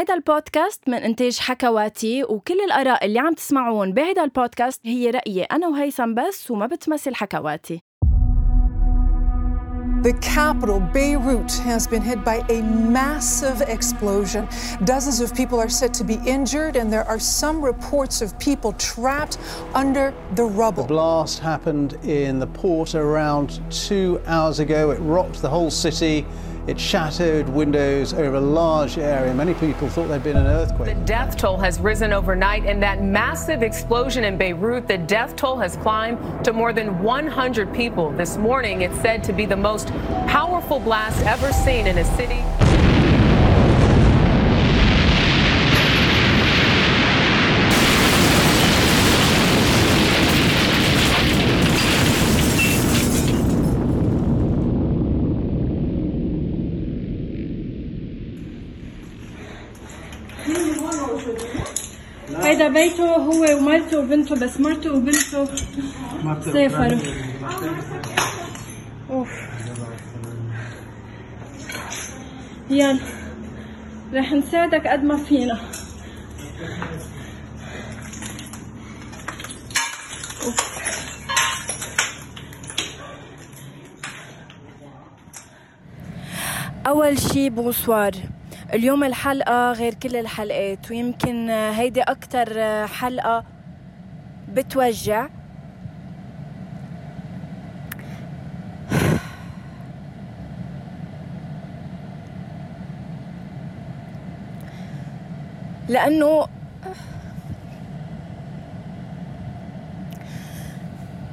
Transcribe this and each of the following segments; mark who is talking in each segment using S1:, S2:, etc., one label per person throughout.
S1: هيدا البودكاست من إنتاج حكواتي وكل الآراء اللي عم تسمعون بهيدا البودكاست هي رأيي أنا وهيثم بس وما بتمثل حكواتي
S2: The capital, Beirut, has been hit by a massive explosion. Dozens of people are said to be injured, and there are some reports of people trapped under the rubble.
S3: The blast happened in the port around two hours ago. It rocked the whole city. It shattered windows over a large area. Many people thought there'd been an earthquake.
S4: The death toll has risen overnight, and that massive explosion in Beirut, the death toll has climbed to more than 100 people. This morning, it's said to be the most powerful blast ever seen in a city.
S5: هيدا بيته هو ومرته وبنته بس مرته وبنته سافروا أوف. يلا. رح نساعدك قد ما فينا.
S1: أول شي بونسوار. اليوم الحلقة غير كل الحلقات ويمكن هيدي أكتر حلقة بتوجع. لأنه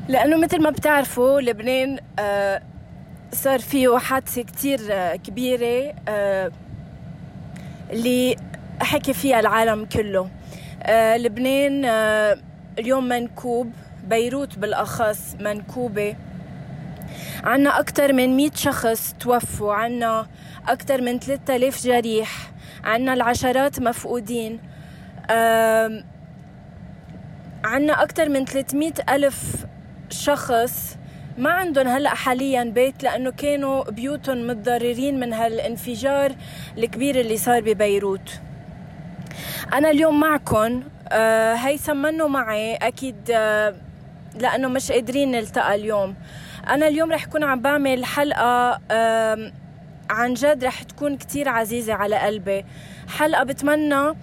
S1: لأنه مثل ما بتعرفوا لبنان آه، صار فيه حادثة كتير آه، كبيرة آه، اللي حكي فيها العالم كله. آه لبنان آه اليوم منكوب بيروت بالأخص منكوبة. عنا أكثر من 100 شخص توفوا عنا أكثر من 3000 جريح عنا العشرات مفقودين. عنا أكثر من 300 ألف شخص ما عندهم هلأ حاليا بيت لأنه كانوا بيوتهم متضررين من هالانفجار الكبير اللي صار ببيروت. أنا اليوم معكم آه هيثم منه معي أكيد آه لأنه مش قادرين نلتقى اليوم. أنا اليوم رح كون عم بعمل حلقة آه عن جد رح تكون كتير عزيزة على قلبي. حلقة بتمنى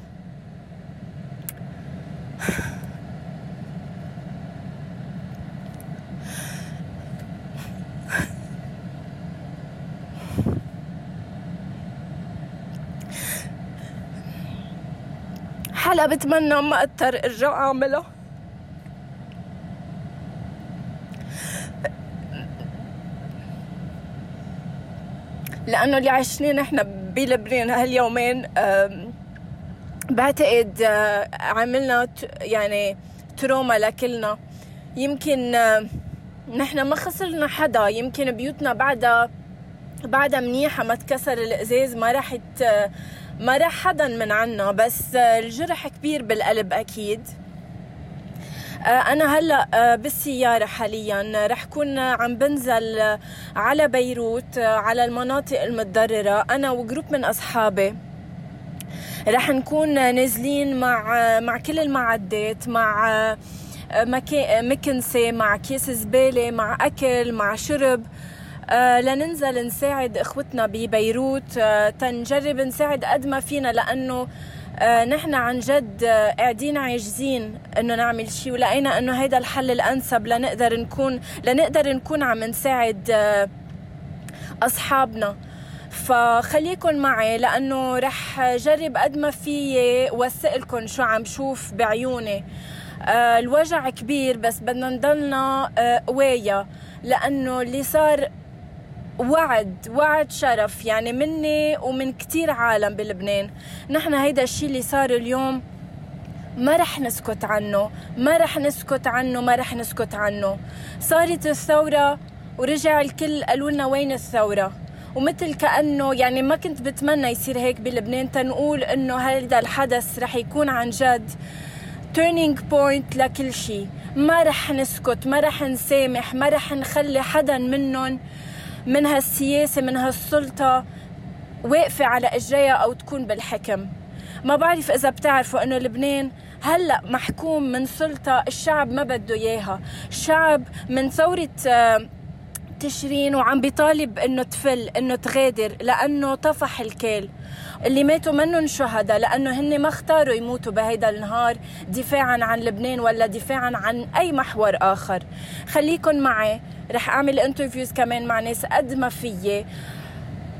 S1: حلقة بتمنى ما اضطر ارجع اعملها لأنه اللي عشناه نحن بلبنان هاليومين بعتقد عملنا يعني تروما لكلنا. يمكن نحن ما خسرنا حدا يمكن بيوتنا بعدها بعدها منيحة ما تكسر الإزاز ما راح ما راح حدا من عنا بس الجرح كبير بالقلب أكيد. آه، أنا هلأ آه، بالسيارة حاليا. رح كون عم بنزل على بيروت آه، على المناطق المتضررة أنا وجروب من أصحابي. رح نكون نازلين مع مع كل المعدات مع مكنسة مع كيس زبالة مع أكل مع شرب. لننزل نساعد إخوتنا ببيروت. آه تنجرب نساعد قد ما فينا لأنه آه نحن عن جد آه قاعدين عاجزين إنه نعمل شيء ولقينا إنه هيدا الحل الأنسب لنقدر نكون لنقدر نكون عم نساعد آه أصحابنا. فخليكن معي لأنه رح جرب قد ما فيي وثق لكم شو عم شوف بعيوني. آه الوجع كبير بس بدنا نضلنا آه قوايا لأنه اللي صار وعد وعد شرف. يعني مني ومن كتير عالم بلبنان. نحن هيدا الشيء اللي صار اليوم ما رح نسكت عنه. ما رح نسكت عنه ما رح نسكت عنه. صارت الثورة ورجع الكل قالوا لنا وين الثورة؟ ومثل كأنه يعني ما كنت بتمنى يصير هيك بلبنان. تنقول إنه هذا الحدث رح يكون عن جد turning point لكل شيء ما رح نسكت ما رح نسامح ما رح نخلي حدا منهم من هالسياسة من هالسلطة واقفة على إجريها أو تكون بالحكم. ما بعرف إذا بتعرفوا إنه لبنان هلأ محكوم من سلطة الشعب ما بده إياها. الشعب من ثورة آه، تشرين وعم بيطالب إنه تفل إنه تغادر لأنه طفح الكيل. اللي ماتوا منهم شهداء لأنه هن ما اختاروا يموتوا بهيدا النهار دفاعا عن لبنان ولا دفاعا عن أي محور آخر. خليكن معي رح أعمل انترفيوز كمان مع ناس قد ما فيي.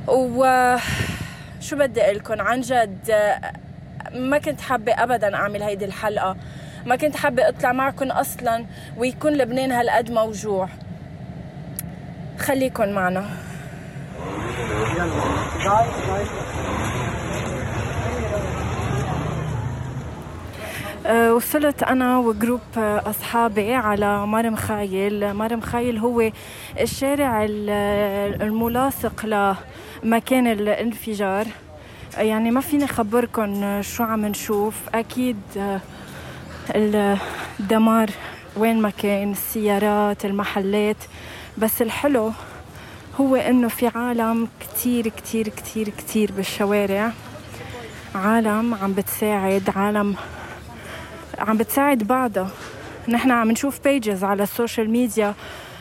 S1: و شو بدي لكم عن جد ما كنت حابة ابدا أعمل هيدي الحلقة. ما كنت حابة أطلع معكم أصلا ويكون لبنان هالقد موجوع. خليكن معنا. أه، وصلت أنا وجروب أصحابي على مرم خايل. مرم خايل هو الشارع الملاصق لمكان الانفجار. يعني ما فيني اخبركم شو عم نشوف. أكيد أه، الدمار وين ما كان السيارات المحلات. بس الحلو هو إنه في عالم كتير كتير كتير كتير بالشوارع. عالم عم بتساعد عالم عم بتساعد بعضها نحن عم نشوف pages على ال social media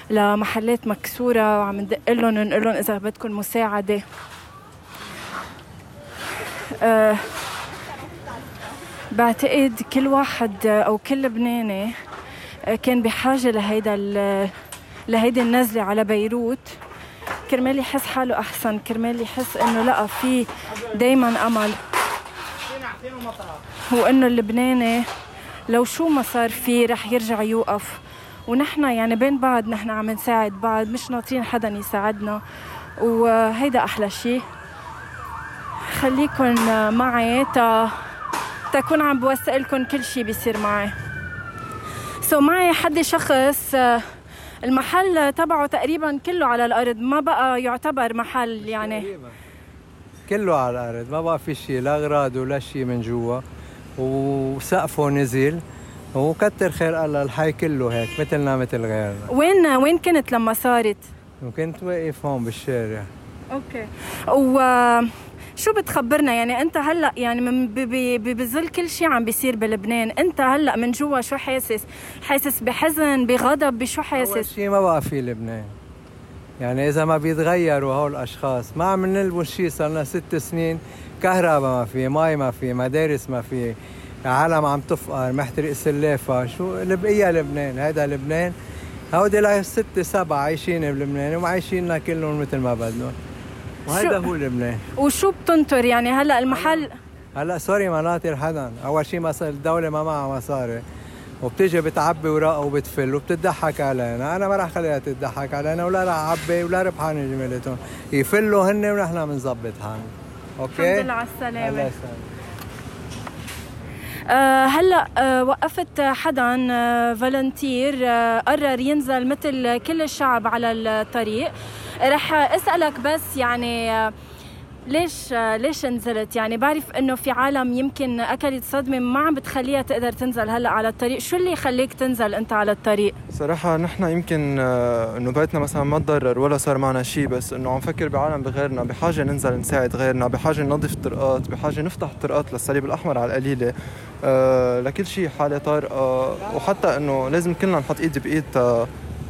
S1: لمحلات مكسورة وعم ندق لهم نقول لهم إذا بدكم مساعدة. أه بعتقد كل واحد أو كل لبناني كان بحاجة لهيدا لهيدي النزلة على بيروت. كرمال يحس حاله أحسن كرمال يحس إنه لقى في دايما أمل. وإنه اللبناني لو شو ما صار فيه رح يرجع يوقف. ونحن يعني بين بعض نحن عم نساعد بعض مش ناطرين حدا يساعدنا. وهيدا أحلى شيء خليكن معي تا تكون عم بوثق لكم كل شيء بيصير معي. سو so معي حد شخص المحل تبعه تقريبا كله على الأرض ما بقى يعتبر محل يعني.
S6: كله على الأرض ما بقى في شيء لا أغراض ولا شيء من جوا. وسقفه نزل وكتر خير الله الحي كله هيك مثلنا مثل غيرنا.
S1: وين وين كنت لما صارت؟
S6: كنت واقف هون بالشارع.
S1: OK. و شو بتخبرنا؟ يعني انت هلا يعني من بظل كل شيء عم بيصير بلبنان انت هلا من جوا شو حاسس؟ حاسس بحزن بغضب بشو حاسس؟ أول
S6: شيء ما بقى في لبنان. يعني إذا ما بيتغيروا هول الأشخاص ما عم نلبس شيء صار لنا ست سنين كهرباء ما في مي ما في مدارس ما في عالم عم تفقر محترق سلافة. شو بقية لبنان؟ هيدا لبنان. هودي لا ستة سبعة عايشين بلبنان ومعيشيننا كلهم مثل ما بدهم وهذا هو لبنان
S1: وشو بتنطر يعني هلا المحل
S6: هلا sorry ما ناطر حدا. أول شيء مصر الدولة ما معها مصاري وبتيجي بتعبي وراء وبتفل وبتضحك علينا. أنا ما راح خليها تضحك علينا ولا راح أعبي ولا ربحان جملتهم. يفلوا هن ونحن بنظبط حالنا
S1: OK؟ الحمد لله على السلامة. الله يسلمك. آه هلا آه وقفت حدا آه فولنتير آه قرر ينزل مثل كل الشعب على الطريق. رح أسألك بس يعني ليش ليش نزلت؟ يعني بعرف إنه في عالم يمكن اكلت صدمة ما عم بتخليها تقدر تنزل هلأ على الطريق. شو اللي يخليك تنزل أنت على الطريق؟
S7: صراحة نحن يمكن آه، إنه بيتنا مثلا ما تضرر ولا صار معنا شيء بس إنه عم فكر بعالم بغيرنا بحاجة ننزل نساعد غيرنا بحاجة ننظف الطرقات بحاجة نفتح الطرقات للصليب الأحمر على القليلة. أه لكل شيء حالة طارئة. وحتى إنه لازم كلنا نحط إيد بإيد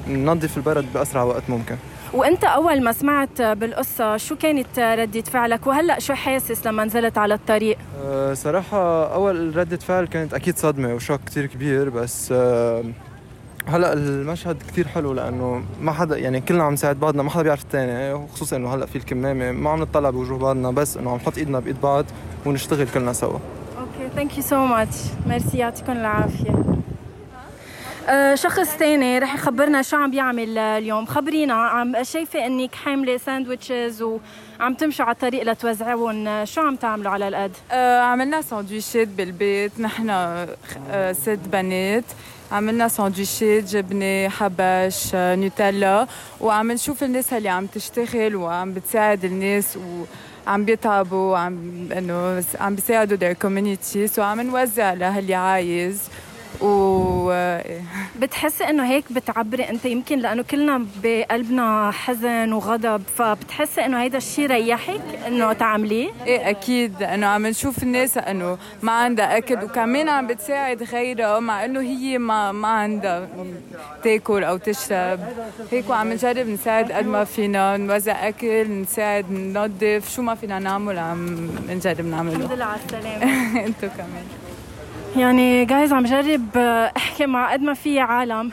S7: ننظف البلد بأسرع وقت ممكن.
S1: وانت اول ما سمعت بالقصة شو كانت ردة فعلك؟ وهلأ شو حاسس لما نزلت على الطريق؟
S7: أه صراحة أول ردة فعل كانت أكيد صدمة وشوك كثير كبير بس أه هلأ المشهد كثير حلو لأنه ما حدا يعني كلنا عم نساعد بعضنا ما حدا بيعرف الثاني وخصوصا إنه هلأ في الكمامة ما عم نطلع بوجوه بعضنا بس إنه عم نحط إيدنا بإيد بعض ونشتغل كلنا سوا.
S1: OK thank you so much merci يعطيكم العافية. شخص ثاني رح يخبرنا شو عم بيعمل اليوم. خبرينا عم شايفة إنك حاملة sandwiches وعم تمشوا على الطريق لتوزعوهم شو عم تعملوا على القد؟
S8: آه عملنا ساندويشات بالبيت نحن آه ست بنات. عملنا ساندويشات جبنة حبش آه نوتيلا. وعم نشوف الناس اللي عم تشتغل وعم بتساعد الناس و عم بيتعبوا وعم إنه عم بيساعدوا their communities. وعم نوزع للي عايز. و.
S1: بتحسي إنه هيك بتعبري أنت؟ يمكن لأنه كلنا بقلبنا حزن وغضب فبتحسي إنه هيدا الشيء ريحك إنه تعمليه؟
S8: إيه أكيد لأنه عم نشوف الناس إنه ما عندها أكل وكمان عم بتساعد غيرها مع إنه هي ما ما عندها تاكل أو تشرب. هيك وعم نجرب نساعد قد ما فينا نوزع أكل نساعد ننظف. شو ما فينا نعمل عم نجرب نعمله.
S1: الحمد لله على السلامة.
S8: أنتو كمان.
S1: يعني جايز عم جرب أحكي مع قد ما في عالم.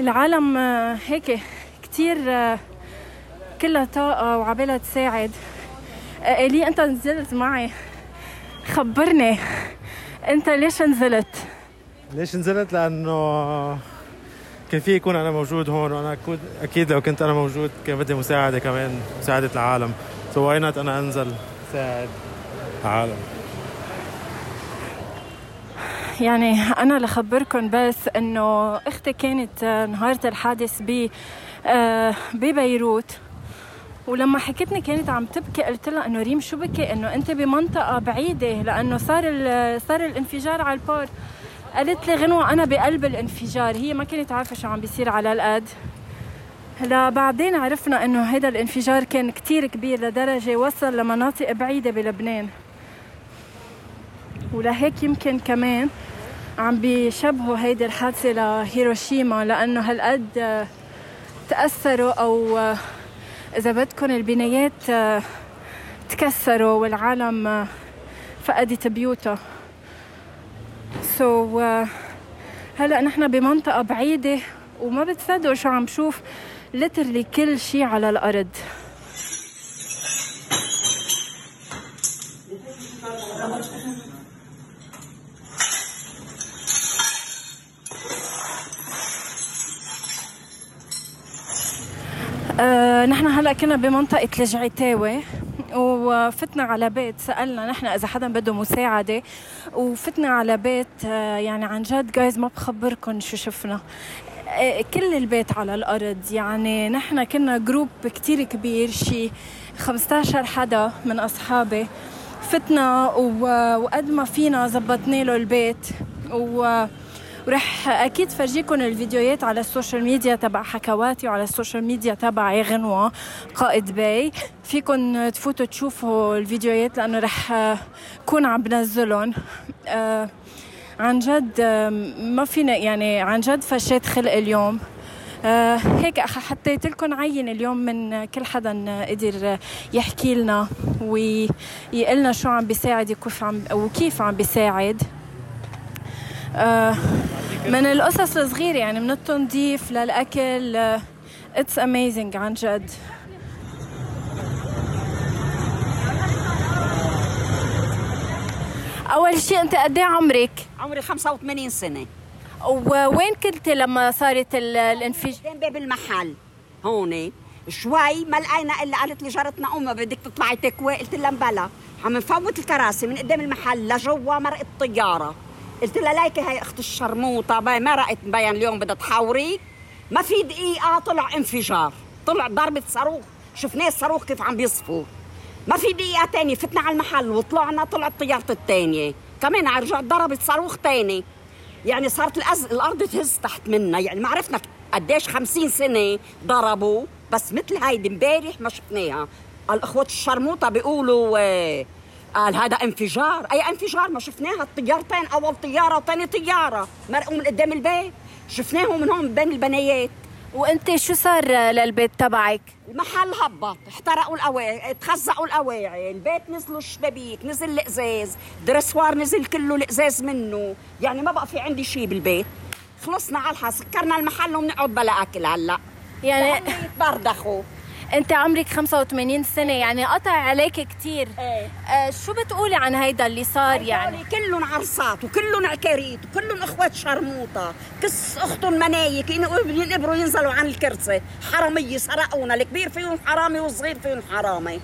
S1: العالم آه، هيك كتير آه، كلها طاقة وعبالها تساعد. آه، إلي أنت نزلت معي. خبرني أنت ليش نزلت؟
S9: ليش نزلت؟ لأنه كان في يكون أنا موجود هون وأنا أكيد لو كنت أنا موجود كان بدي مساعدة كمان مساعدة العالم. سوينات أنا أنزل؟ ساعد. العالم.
S1: يعني أنا لخبركم بس إنه أختي كانت آه، نهار الحادث ب آه، ببيروت. ولما حكتني كانت عم تبكي قلت لها إنه ريم شو بكي؟ إنه أنت بمنطقة بعيدة لأنه صار صار الانفجار على البار. قالت لي غنوة أنا بقلب الانفجار. هي ما كانت عارفة شو عم بيصير على القد بعدين عرفنا إنه هذا الانفجار كان كتير كبير لدرجة وصل لمناطق بعيدة بلبنان. ولهيك يمكن كمان عم بيشبهوا هيدي الحادثة لهيروشيما لأنه هالقد تأثروا أو إذا بدكم البنايات تكسروا والعالم فقدت بيوتها سو so, هلأ نحن بمنطقة بعيدة وما بتصدقوا شو عم شوف لترلي كل شيء على الأرض آه نحن هلا كنا بمنطقة الجعيتاوي وفتنا على بيت سألنا نحن إذا حدا بده مساعدة وفتنا على بيت آه يعني عن جد guys ما بخبركم شو شفنا. آه كل البيت على الأرض يعني نحن كنا group كتير كبير شي 15 حدا من أصحابي فتنا وقد ما فينا زبطنا له البيت و ورح أكيد فرجيكم الفيديوهات على ال social media تبع حكواتي وعلى ال social media تبعي غنوة قائد باي. فيكم تفوتوا تشوفوا الفيديوهات لأنه رح كون عم بنزلهم. آه عن جد ما فينا يعني عن جد فشيت خلق اليوم. آه هيك حطيت لكم عين اليوم من كل حدا قدر يحكي لنا ويقلنا شو عم بيساعد وكيف عم وكيف عم بيساعد. آه من القصص الصغيرة يعني من التنظيف للأكل it's amazing عن جد أول شيء أنت قد إيه عمرك؟
S10: عمري 85 سنة
S1: ووين كنت لما صارت الانفجار؟
S10: قدام باب المحل هون شوي ما لقينا إلا قالت لي جارتنا امها بدك تطلعي تكوي قلت لها مبلا عم نفوت الكراسي من قدام المحل لجوا مرقت طياره قلت لها ليكي هي أخت الشرموطة ما رأت مبين اليوم بدها تحاوريك. ما في دقيقة طلع انفجار طلع ضربة صاروخ. شفناه الصاروخ كيف عم بيصفوا ما في دقيقة تانية فتنا على المحل وطلعنا طلعت طيارته الثانية كمان رجعت ضربت صاروخ تاني يعني صارت الأز... الأرض تهز تحت منا. يعني ما عرفنا قديش خمسين سنة ضربوا بس مثل هيدي امبارح ما شفناها. الاخوة الشرموطة بيقولوا آه قال هذا انفجار. أي انفجار؟ ما شفناها. الطيارتين أول طيارة وثاني طيارة. مرقوا من قدام البيت. شفناهم من هون بين البنايات.
S1: وأنت شو صار للبيت تبعك؟
S10: المحل هبط. احترقوا القواعي تخزقوا القواعي البيت نزلوا الشبابيك نزل الإزاز. درسوار نزل كله الإزاز منه. يعني ما بقى في عندي شيء بالبيت. خلصنا على الحال سكرنا المحل وبنقعد بلا أكل هلأ. يعني يتبردخوا.
S1: انت عمرك 85 سنة يعني قطع عليك كثير
S10: إيه.
S1: آه شو بتقولي عن هيدا اللي صار يعني؟
S10: كلهم عرصات وكلهم عكاريت وكلهم أخوات شرموطة. كس اختهم منايك ينقبروا ينزلوا عن الكرسي. حرامية سرقونا. الكبير فيهم حرامي والصغير فيهم حرامي.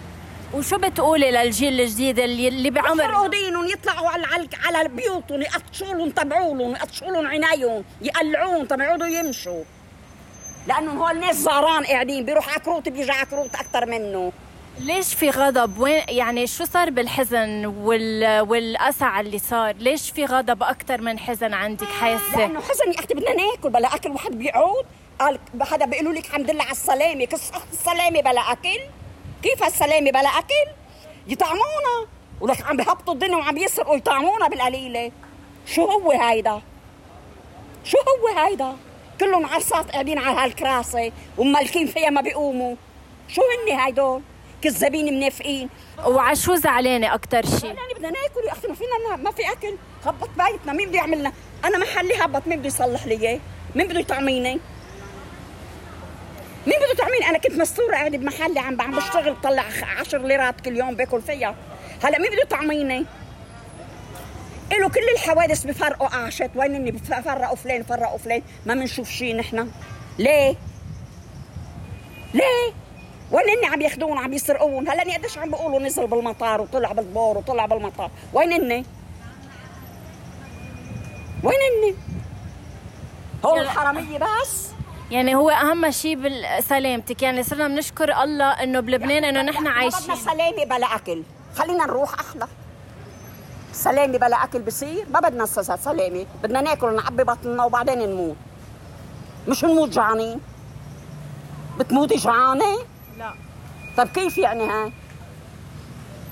S1: وشو بتقولي للجيل الجديد اللي اللي بعمر؟
S10: يفرضينهم يطلعوا على على بيوتهم يقطشوا لهم تبعوا لهم يقطشوا لهم عينيهم يقلعوهم تبعوا يمشوا. لأنه هو الناس زهران قاعدين بيروح عكروت بيجي عكروت أكثر منه.
S1: ليش في غضب؟ وين يعني شو صار بالحزن وال... والأسى على اللي صار؟ ليش في غضب أكثر من حزن عندك؟ حاسه
S10: لأنه حزن يا أختي بدنا ناكل بلا أكل واحد بيعود. قال حدا بيقولوا لك الحمد لله على السلامة. كيف السلامة؟ بلا أكل. كيف السلامه بلا أكل. يطعمونا. ولك عم بهبطوا الدنيا وعم يسرقوا يطعمونا بالقليلة. شو هو هيدا؟ شو هو هيدا؟ كلهم عرصات قاعدين على هالكراسة ومالكين فيها ما بيقوموا. شو هن هيدول؟ كذابين منافقين.
S1: وعلى شو زعلانة أكثر شيء؟
S10: يعني بدنا ناكل يا أختي ما فينا ما في أكل. هبط بيتنا مين بده يعمل لنا؟ أنا محلي هبط مين بده يصلح لي إياه؟ مين بده يطعميني؟ مين بده يطعميني؟ أنا كنت مستورة قاعدة بمحلي عم عم بشتغل طلع 10 ليرات كل يوم باكل فيها. هلا مين بده يطعميني؟ له كل الحوادث بفرقوا قعشت وين إني بفرقوا فلان فرقوا فلان؟ ما بنشوف شيء نحن. ليه؟ ليه؟ وين إني عم ياخذون عم يسرقون؟ هلا إني قديش عم بيقولوا نزل بالمطار وطلع بالبور وطلع بالمطار. وين إني؟ وين إني؟ هو الحرامية بس.
S1: يعني هو أهم شيء بسلامتك يعني صرنا بنشكر الله إنه بلبنان إنه نحن عايشين
S10: بدنا سلامة بلا أكل. خلينا نروح أحلى سلامه بلا أكل بصير؟ ما بدنا سلامه بدنا ناكل ونعبي بطننا وبعدين نموت. مش نموت جعانين بتموتي جعانة؟
S1: لا.
S10: طب كيف يعني هاي؟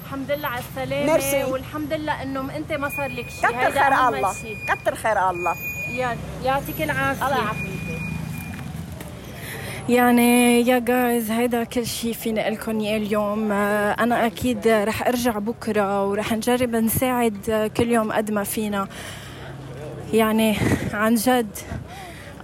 S1: الحمد لله على السلامة ميرسي. والحمد لله إنه أنت ما صار لك شيء
S10: كتر خير الله. كتر خير الله.
S1: يلا يعطيك العافية.
S10: الله يعافيك.
S1: يعني يا جايز هيدا كل شيء فيني أقول لكم اليوم. آه، أنا أكيد رح أرجع بكرة ورح نجرب نساعد كل يوم قد ما فينا. يعني عن جد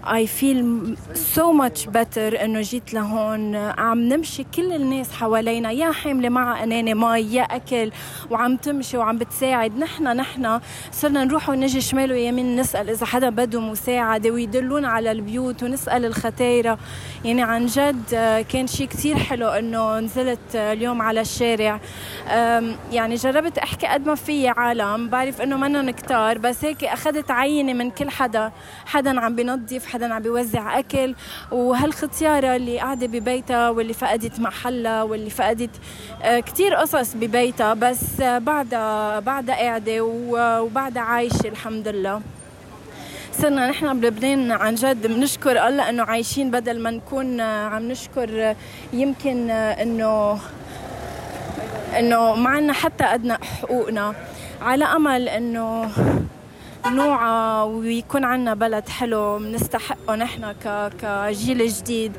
S1: I feel so much better إنه جيت لهون. عم نمشي كل الناس حوالينا. يا حاملة معها انانه مي يا أكل. وعم تمشي وعم بتساعد. نحن نحن. صرنا نروح ونجي شمال ويمين نسأل إذا حدا بده مساعدة ويدلونا على البيوت ونسأل الختايره يعني عن جد كان شيء كثير حلو إنه نزلت اليوم على الشارع. يعني جربت أحكي قد ما في عالم. بعرف إنه منن كتار بس هيك أخذت عينه من كل حدا. حدا عم بنظف حدا عم بيوزع أكل وهالختيارة اللي قاعدة ببيتها واللي فقدت محلها واللي فقدت آه، كثير قصص ببيتها بس بعدها بعدها قاعدة وبعدها عايشة الحمد لله. صرنا نحن بلبنان عن جد بنشكر الله إنه عايشين بدل ما نكون عم نشكر يمكن إنه إنه معنا حتى أدنى حقوقنا. على أمل إنه نوعى ويكون عنا بلد حلو بنستحقه نحن كجيل جديد.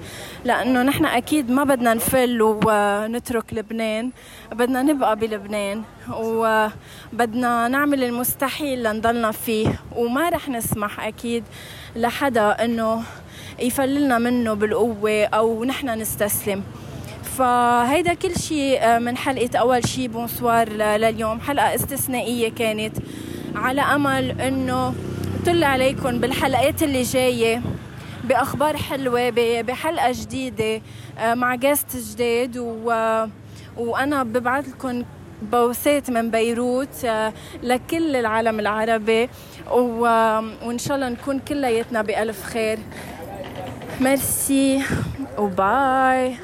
S1: لأنه نحن أكيد ما بدنا نفل ونترك لبنان بدنا نبقى بلبنان. وبدنا نعمل المستحيل لنضلنا فيه. وما رح نسمح أكيد لحدا أنه يفللنا منه بالقوة أو نحن نستسلم. فهيدا كل شيء من حلقة أول شيء bonsoir لليوم. حلقة استثنائية كانت. على أمل إنه طل عليكم بالحلقات اللي جاية بأخبار حلوة بحلقة جديدة آه، مع guest جديد و وأنا ببعث لكم بوسات من بيروت آه، لكل العالم العربي وإن شاء الله نكون كلياتنا بألف خير. ميرسي وباي.